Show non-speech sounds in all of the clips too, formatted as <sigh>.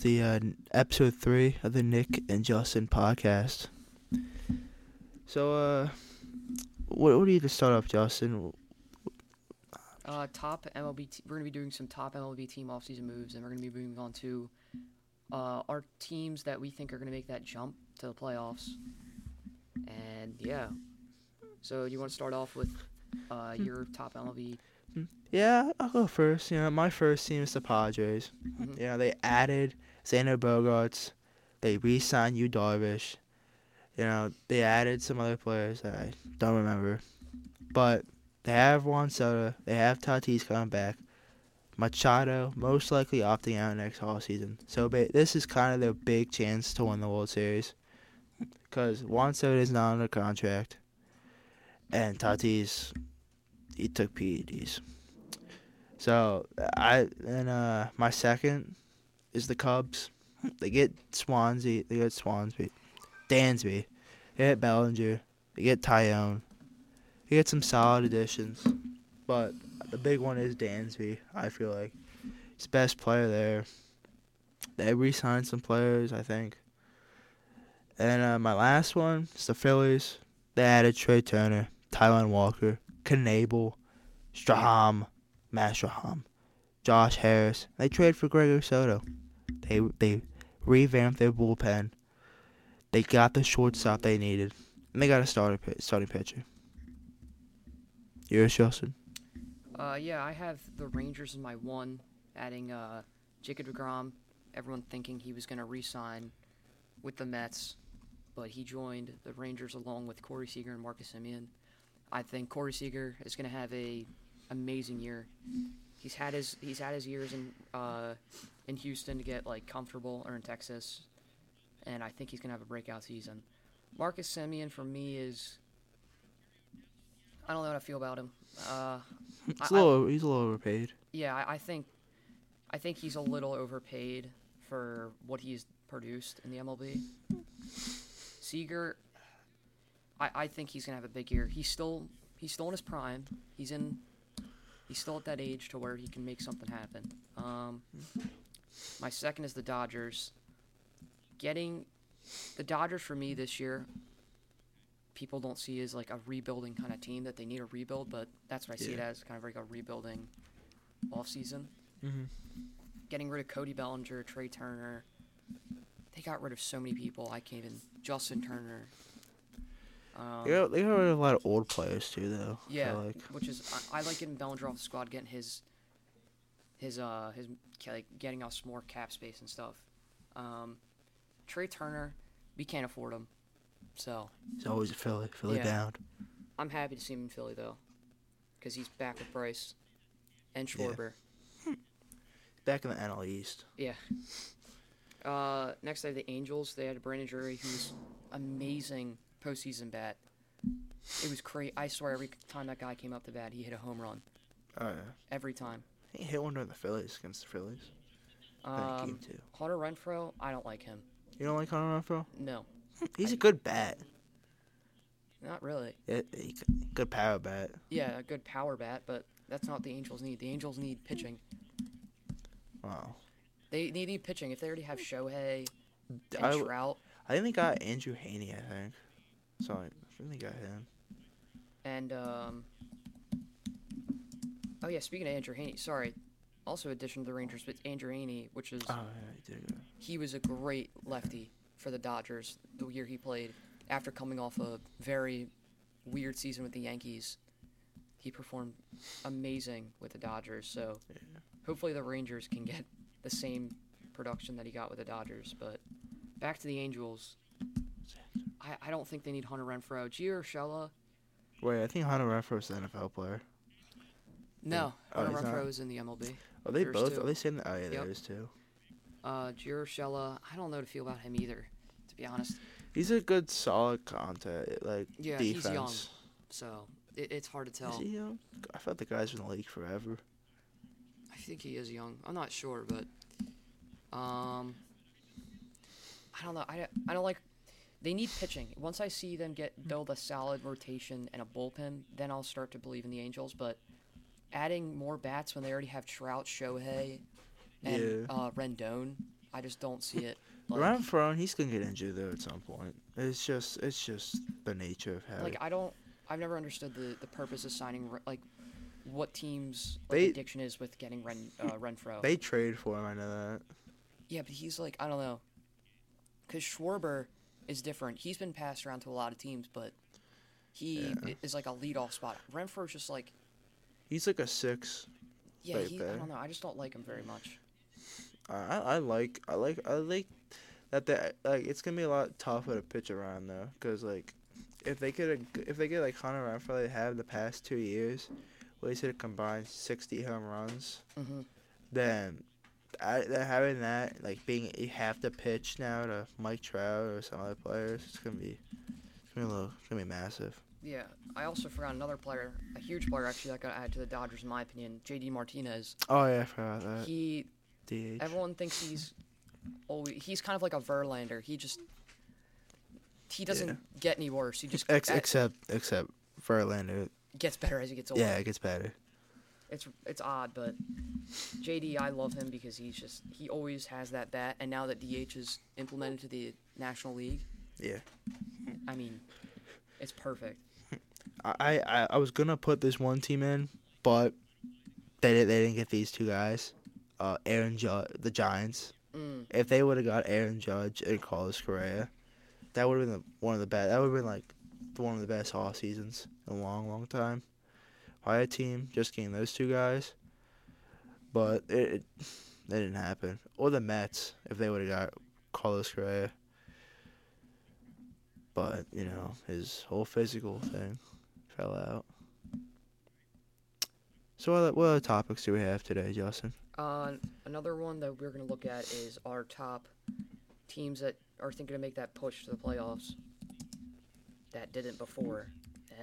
the uh, episode three of the Nick and Justin podcast. So, uh, what, what do you need to start off, Justin? Uh, top MLB. T- we're gonna be doing some top MLB team offseason moves, and we're gonna be moving on to uh, our teams that we think are gonna make that jump to the playoffs. And yeah, so you want to start off with uh, your top MLB? Yeah, I'll go first. You know, my first team is the Padres. Mhm. You know, they added Xander Bogaerts. They re-signed Yu Darvish. You know, they added some other players that I don't remember. But they have Juan Soto. They have Tatis coming back. Machado most likely opting out next all season. So this is kind of their big chance to win the World Series. Because Juan Soto is not under contract. And Tatis, he took PEDs. So I and uh my second is the Cubs. They get Swanson. They get Swanson, Dansby. They get Bellinger. They get Taillon. They get some solid additions, but the big one is Dansby. I feel like he's the best player there. They re-signed some players, I think. And uh, my last one is the Phillies. They added Trey Turner, Taijuan Walker, Knable, Straham, Matt Strahm, Josh Harris. They traded for Gregor Soto. They they revamped their bullpen. They got the shortstop they needed, and they got a starter starting pitcher. Yours, Justin. Uh, yeah, I have the Rangers in my one, adding uh, Jacob Degrom. Everyone thinking he was gonna re-sign with the Mets, but he joined the Rangers along with Corey Seager and Marcus Semien. I think Corey Seager is gonna have a amazing year. He's had his he's had his years in uh, in Houston to get like comfortable or in Texas, and I think he's gonna have a breakout season. Marcus Semien for me is I don't know how to feel about him. Uh, He's I- a little he's a little overpaid. yeah, I, I think, I think he's a little overpaid for what he's produced in the MLB. Seager, I, I think he's gonna have a big year. He's still he's still in his prime. He's in he's still at that age to where he can make something happen. Um, my second is the Dodgers. Getting the Dodgers for me this year. People don't see as like a rebuilding kind of team that they need a rebuild, but that's what I see it as kind of like a rebuilding offseason. Mm-hmm. Getting rid of Cody Bellinger, Trey Turner. They got rid of so many people. I can't even. Justin Turner. Um, They got, they got a lot of old players too, though. Yeah, like. which is I, I like getting Bellinger off the squad, getting his his uh his like getting us more cap space and stuff. Um, Trey Turner, we can't afford him, so He's always a Philly, Philly Yeah. down. I'm happy to see him in Philly though, because he's back with Bryce and Yeah. Schwarber. Back in the NL East. Yeah. Uh, next, I have the Angels. They had Brandon Drury, who's amazing postseason bat. It was crazy. I swear, every time that guy came up to bat, he hit a home run. Oh yeah. Every time. He hit one during the Phillies against the Phillies. Um, game two. Hunter Renfroe, I don't like him. You don't like Hunter Renfroe? No, <laughs> He's I- a good bat. not really. Yeah, good power bat. Yeah, a good power bat, but that's not what the Angels need. The Angels need pitching. Wow. They, they need pitching. If they already have Shohei and I, Trout I think they got Andrew Heaney. I think. So I they got him. and um. Oh yeah, speaking of Andrew Heaney, sorry. Also, addition to the Rangers, but Andrew Heaney, which is Oh yeah, he did. he was a great lefty for the Dodgers the year he played. After coming off a very weird season with the Yankees, he performed amazing with the Dodgers. So Yeah. hopefully the Rangers can get the same production that he got with the Dodgers. But back to the Angels. I, I don't think they need Hunter Renfroe. Gio Urshela, Wait, I think Hunter Renfro's an NFL player. no. Oh, Hunter? Renfroe is in the MLB. Are they There's both? two. Are they saying that? Oh yeah, Yep. there is two. Uh, Gio Urshela, I don't know how to feel about him either, to be honest. He's a good, solid contact like Yeah, defense. he's young. So it, it's hard to tell. Is he young? I thought the guy's been in the league forever. I think he is young. I'm not sure, but um, I don't know. I, I don't like. They need pitching. <sighs> Once I see them get build a solid rotation and a bullpen, then I'll start to believe in the Angels. But adding more bats when they already have Trout, Shohei, and Yeah. uh, Rendon, I just don't see it. <laughs> Like, Renfroe, he's gonna get injured though at some point. It's just it's just the nature of how. like I don't. I've never understood the the purpose of signing like what teams like, They- addiction is with getting Ren uh, <laughs> Renfroe. they trade for him. I know that. yeah, but he's like I don't know. Cause Schwarber is different. He's been passed around to a lot of teams, but he Yeah. is like a leadoff spot. Renfroe's just like He's like a six. yeah. Right he, I don't know. I just don't like him very much. I I like I like I like that they like it's gonna be a lot tougher to pitch around though, cause like if they get a if they get like Hunter Renfroe they have the past two years, where he's hit a combined sixty home runs, hmm then I, having that like being you have to pitch now to Mike Trout or some other players. It's gonna be it's gonna be a little it's gonna be massive. Yeah, I also forgot another player, a huge player actually that got added to the Dodgers in my opinion, J.D. Martinez. Oh yeah, I forgot that. He DH. everyone thinks he's always he's kind of like a Verlander. He just he doesn't Yeah. get any worse. He just Ex- except except Verlander. gets better as he gets older. Yeah, it gets better. It's it's odd, but JD, I love him because he's just he always has that bat, and now that DH is implemented to the National League, Yeah. I mean, it's perfect. I, I I was gonna put this one team in, but they didn't they didn't get these two guys. Uh, Aaron Judge, the Giants. Mm, If they would have got Aaron Judge and Carlos Correa, that would have been the, one of the best. That would have been like one of the best off seasons in a long, long time. A team just getting those two guys, but it, it that didn't happen. Or the Mets if they would have got Carlos Correa. But you know his whole physical thing fell out. So what other, topics do we have today, Justin? Uh, another one that we're gonna look at is our top teams that are thinking to make that push to the playoffs that didn't before,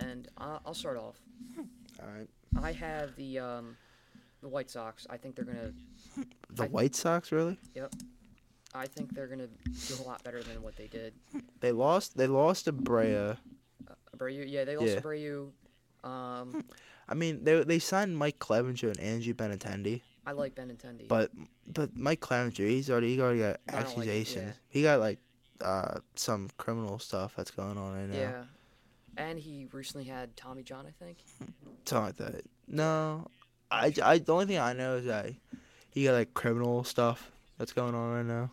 and I'll start off. All right. I have the um, the White Sox. I think they're gonna. <laughs> The I- White Sox, really? Yep. I think they're gonna do a lot better than what they did. They lost. They lost to Brea. Uh, Abreu, yeah, they lost Yeah. Abreu. Um, I mean, they they signed Mike Clevinger and Angie Benintendi, I like Benintendi. but but Mike Clevinger, he's already he already got don't like accusations. yeah. He got like uh some criminal stuff that's going on right now. yeah, and he recently had Tommy John, I think. Something like that. No, I, I the only thing I know is that he got like criminal stuff that's going on right now.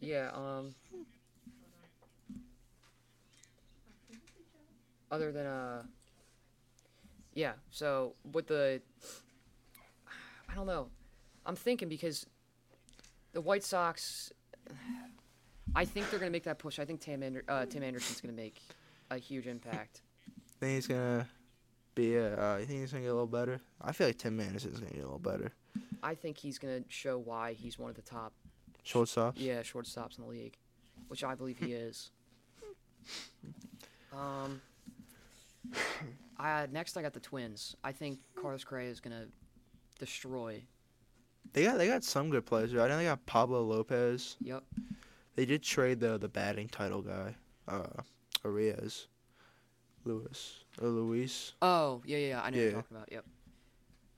Yeah. Um. Other than uh. Yeah. So with the. I don't know. I'm thinking because the White Sox. I think they're gonna make that push. I think Tim Ander- uh, Tim Anderson's gonna make a huge impact. I <laughs> think he's gonna be a. Uh, you think he's gonna get a little better? I feel like Tim Anderson's gonna get a little better. I think he's gonna show why he's one of the top shortstops. Yeah, shortstops in the league, which I believe he is. <laughs> Um, I next I got the Twins. I think Carlos Correa is gonna destroy. They got they got some good players. I know they got Pablo Lopez. Yep. They did trade the the batting title guy, uh, Arraez, Lewis or Luis. Oh yeah, yeah, yeah, I know what you're talking about. Yep.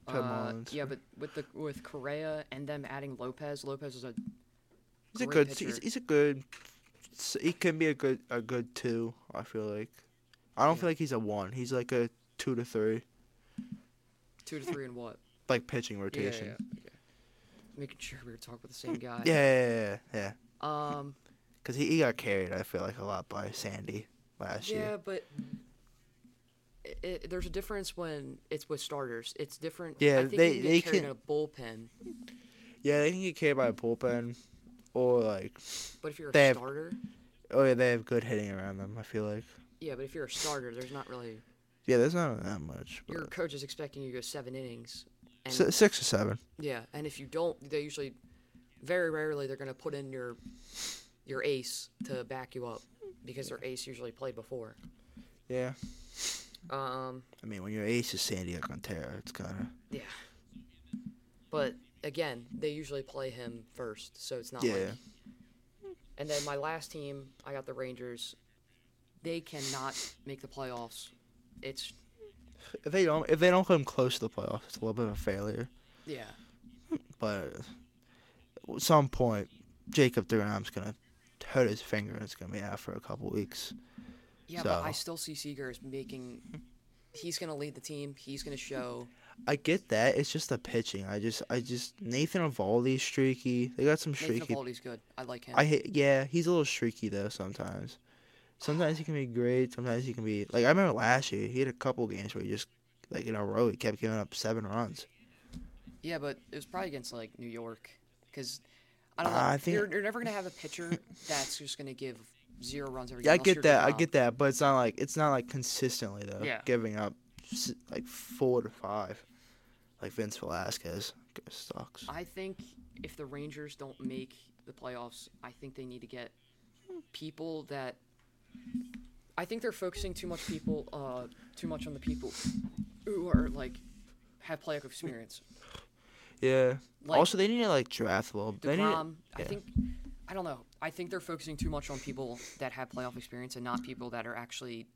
Uh, yeah, but with the with Correa and them adding Lopez, Lopez is a He's a good. He's, he's a good. He can be a good a good two. I feel like. I don't Yeah. feel like he's a one. He's like a two to three, two to three and what? like pitching rotation. Yeah, yeah, yeah, okay. Making sure we were talking about the same guy. Yeah, yeah, yeah, yeah. Um. Because he, he got carried. I feel like a lot by Sandy last Yeah, year. Yeah, but i it, there's a difference when it's with starters. It's different. Yeah, I think they- they can get carried can- in a bullpen, Yeah, they can get carried by a bullpen, or like, but if you're a They have- starter, oh yeah, they have good hitting around them. I feel like. yeah, but if you're a starter, there's not really. Yeah, there's not that much. Your coach is expecting you to go seven innings, and si- six or seven. yeah, and if you don't, they usually, very rarely, they're gonna put in your, your ace to back you up, because their ace usually played before. Yeah. Um, I mean, when your ace is Sandy Alcantara, it's kind of. Yeah. But again, they usually play him first, so it's not Yeah. like. And then my last team, I got the Rangers. They cannot make the playoffs. It's If they don't, if they don't come close to the playoffs, it's a little bit of a failure. yeah, But at some point, Jacob Durham's gonna hurt his finger and it's gonna be out for a couple weeks. Yeah, but I still see Seager as making. He's gonna lead the team. He's gonna show. I get that. It's just the pitching. I just, I just Nathan Eovaldi's streaky. They got some Nathan streaky. Eovaldi's good. I like him. I hate. Yeah, he's a little streaky though. Sometimes. Sometimes he can be great. Sometimes he can be like I remember last year. He had a couple games where he just like in a row he kept giving up seven runs. Yeah, but it was probably against like New York, because I don't know. Uh, I think- you're, you're never gonna have a pitcher that's just gonna give zero runs every Yeah, I get that. I get that, but it's not like it's not like consistently though. Yeah. Giving up like four to five, like Vince Velasquez sucks. I think if the Rangers don't make the playoffs, I think they need to get people that. I think they're focusing too much people, uh, too much on the people who are like have playoff experience. Yeah. Like also, they need to like draft a little. They need. to- Degrom, I think, I don't know. I think they're focusing too much on people that have playoff experience and not people that are actually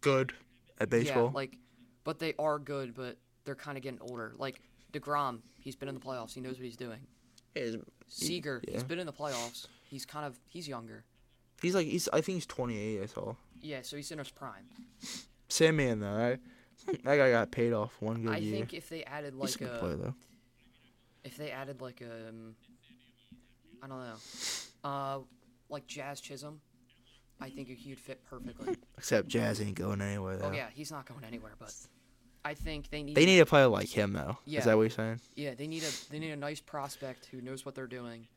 good at baseball. Yeah, like, but they are good, but they're kind of getting older. Like Degrom, he's been in the playoffs. He knows what he's doing. He's- Seager, yeah. he's been in the playoffs. He's kind of he's younger. he's like he's. I think he's 28. I saw. Yeah, so he's in his prime. Same man though. Right? That guy got paid off one good I year. think if they added like a good a, player though. If they added like a, um, I don't know, uh, like Jazz Chisholm, I think he'd fit perfectly. Except Jazz ain't going anywhere though. oh yeah, he's not going anywhere, but I think they need. They need a player like him though. Yeah. Is that what you're saying? Yeah, they need a they need a nice prospect who knows what they're doing,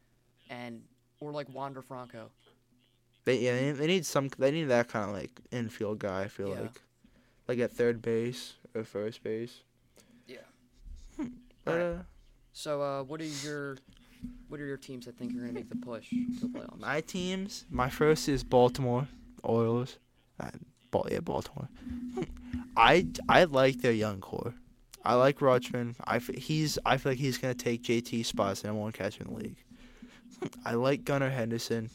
and or like Wander Franco. They yeah they, need some they need that kind of like infield guy. I feel Yeah. like, like at third base or first base. Yeah. But, Alright. uh, So, uh, what are your what are your teams that think are gonna make the push to the playoffs? my teams. My first is Baltimore Orioles. Uh, yeah, Baltimore. I I like their young core. I like Rutschman. I f- he's I feel like he's gonna take JT's spot as the number one catcher in the league. I like Gunnar Henderson.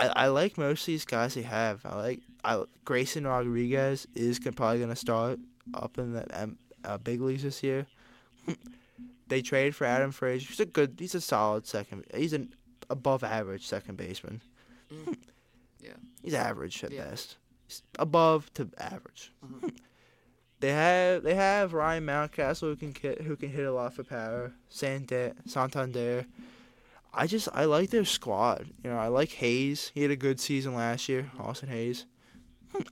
I, I like most of these guys they have. I like I Grayson Rodriguez is probably gonna start up in the uh, big leagues this year. They traded for Adam Frazier. He's a good. He's a solid second. He's an above average second baseman. Mm. Yeah. He's average at Yeah. best. He's above to average. Mhm. <laughs> They have they have Ryan Mountcastle who can hit who can hit a lot for power. Sante- Santander. I just I like their squad. You know I like Hays. He had a good season last year. Austin Hays.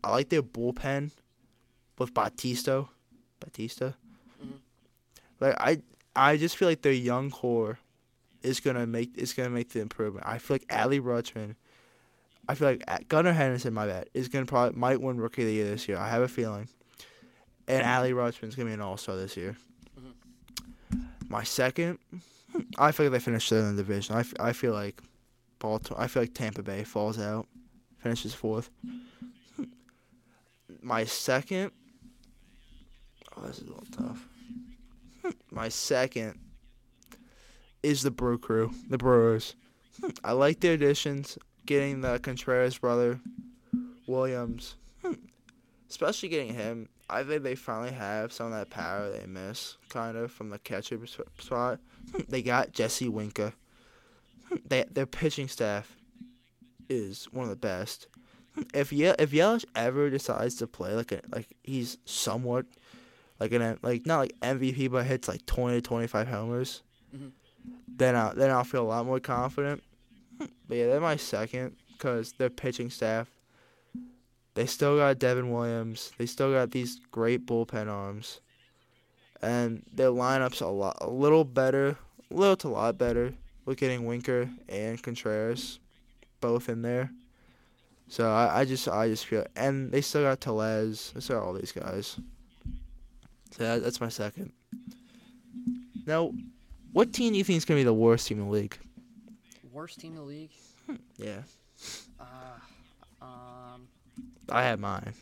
I like their bullpen with Bautista. Bautista. Mhm. Like I I just feel like their young core is gonna make is gonna make the improvement. I feel like Adley Rutschman. I feel like uh, Gunnar Henderson, my bad, is gonna probably might win Rookie of the Year this year. I have a feeling. And Adley Rutschman's gonna be an All Star this year. My second, I feel like they finished third in the division. I, I feel like Baltimore. I feel like Tampa Bay falls out, finishes fourth. My second. Oh, this is a little tough. My second is the Brew Crew, the Brewers. I like their additions, getting the Contreras brother, Williams, especially getting him. I think they finally have some of that power they miss, kind of, from the catcher spot. They got Jesse Winker. They their pitching staff is one of the best. If Ye- if Yelich ever decides to play like a like he's somewhat like an like not like MVP but hits like twenty to twenty five homers, Mhm. then I then I'll feel a lot more confident. But yeah, they're my second because their pitching staff. They still got Devin Williams. They still got these great bullpen arms, and their lineups a lot a little better, a little to a lot better. With getting Winker and Contreras, both in there. So I, I just I just feel and they still got Tellez. They still got all these guys. So that, that's my second. Now, what team do you think is gonna be the worst team in the league? Worst team in the league? Yeah, Uh, um, I have mine.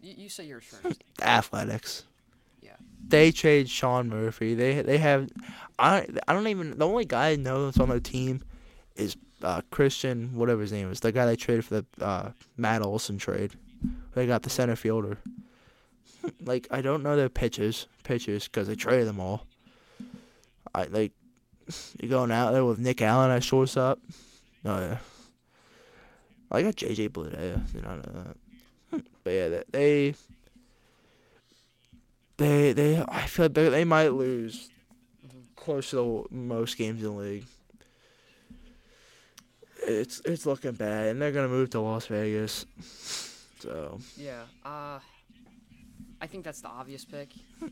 you, you say yours first. <laughs> Athletics. Yeah. They trade Sean Murphy. They they have I I don't even the only guy I know that's on their team is uh, Christian whatever his name is the guy they traded for the uh, Matt Olson trade. They got the center fielder. Like I don't know their pitchers pitchers because they traded them all. I like you're going out there with Nick Allen at shortstop. Oh yeah. I got JJ Bleday. Not know that. But yeah, they- they they I feel like they, they might lose close to the most games in the league. It's it's looking bad, and they're gonna move to Las Vegas. So Yeah. Uh, I think that's the obvious pick. <laughs>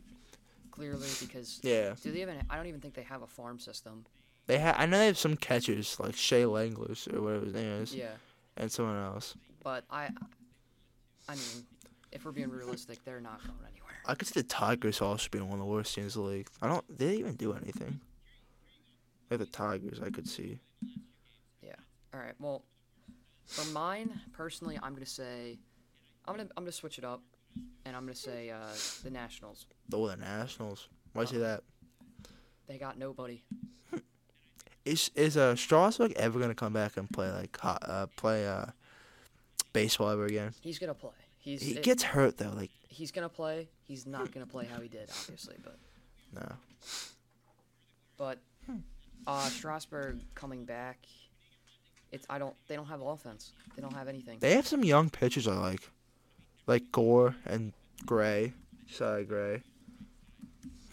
Clearly, because yeah, do they even? I don't even think they have a farm system. they have. I know they have some catchers like Shea Langlers or whatever his name is, Yeah. and someone else. But I, I mean, if we're being realistic, they're not going anywhere. I could see the Tigers also being one of the worst teams in the league. I don't. They didn't even do anything. Like the Tigers, I could see. Yeah. All right. Well, for mine personally, I'm gonna say, I'm gonna I'm gonna switch it up, and I'm gonna say uh, the Nationals. Oh, the Nationals. Why say that? They got nobody. Is is uh Strasburg ever gonna come back and play like uh play uh baseball ever again? He's gonna play. He's He it- gets hurt though. Like he's gonna play. He's not gonna play how he did, obviously, but <laughs> no. but uh, Strasburg coming back. It's I don't. They don't have offense. They don't have anything. They have some young pitchers I like, like Gore and Gray. Josiah Gray.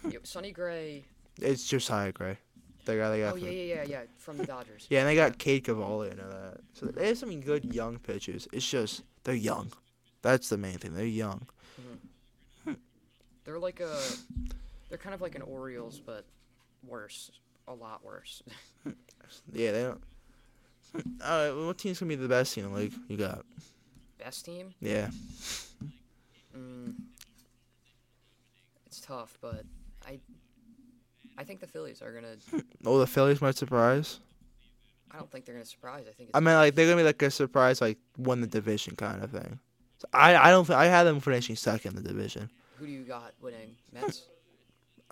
Yo, Sonny Gray. It's Josiah Gray. The guy they got. Oh yeah, yeah, yeah, yeah. From the Dodgers. Yeah, and they got Cade Cavalli and all that. So they have some good young pitchers. It's just they're young. That's the main thing. They're young. Mm-hmm. They're like a. They're kind of like an Orioles, but worse. A lot worse. Yeah, they don't. All right, what team's gonna be the best team in the league? You got? Best team. Yeah. Mm, it's tough, but I. I think the Phillies are gonna. <laughs> Oh, the Phillies might surprise. I don't think they're gonna surprise. I think. It's I mean, like they're gonna be like a surprise, like win the division kind of thing. So I, I don't. I had them finishing second in the division. Who do you got winning? Mets. <sighs>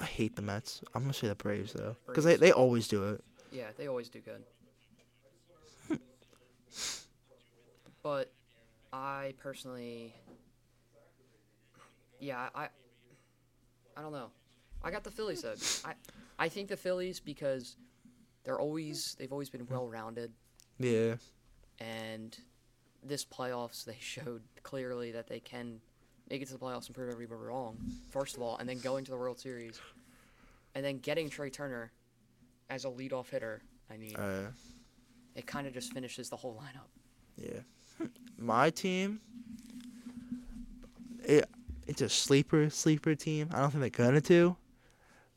I hate the Mets. I'm gonna say the Braves though, because they, they always do it. Yeah, they always do good. but I personally, yeah, I, I don't know. I got the Phillies though. I, I think the Phillies because they're always they've always been well rounded, Yeah. and this playoffs they showed clearly that they can make it to the playoffs and prove everybody wrong. First of all, and then going to the World Series, and then getting Trey Turner as a leadoff hitter. I mean, Uh, it kind of just finishes the whole lineup. yeah. <laughs> My team. It it's a sleeper sleeper team. I don't think they're gonna do,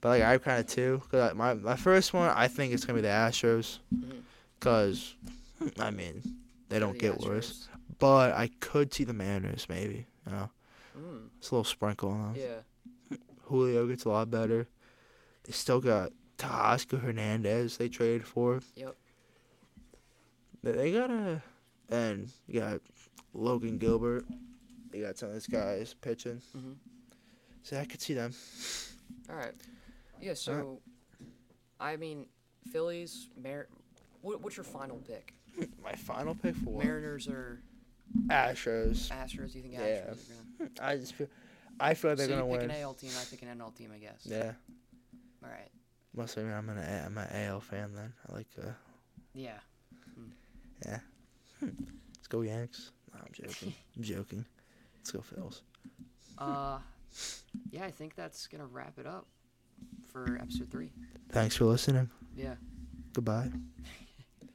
but like I kind of too. Cause like, my my first one, I think it's gonna be the Astros, Mhm. cause I mean they don't The get worse. But I could see the Mariners maybe. You know, Mm, it's a little sprinkle on them. yeah. Julio gets a lot better. They still got Teoscar Hernandez they traded for. Yep. They, they got a, and you got Logan Gilbert. They got some of these guys pitching. Mhm. So I could see them. All right. Yeah. So, I mean, Phillies. Mar- what, what's your final pick? <laughs> My final pick for what? Mariners or Astros. Astros? You think Astros Yeah. are gonna? <laughs> I just feel, I feel like they're so gonna you pick win. an AL team. I pick an NL team. I guess. Yeah. All right. Must have I'm an A- I'm an AL fan then. I like uh, Yeah. let's go Yanks. No, I'm joking. I'm <laughs> joking. Let's go Phils. Uh, yeah. I think that's gonna wrap it up for episode three. Thanks for listening. Yeah. Goodbye. <laughs>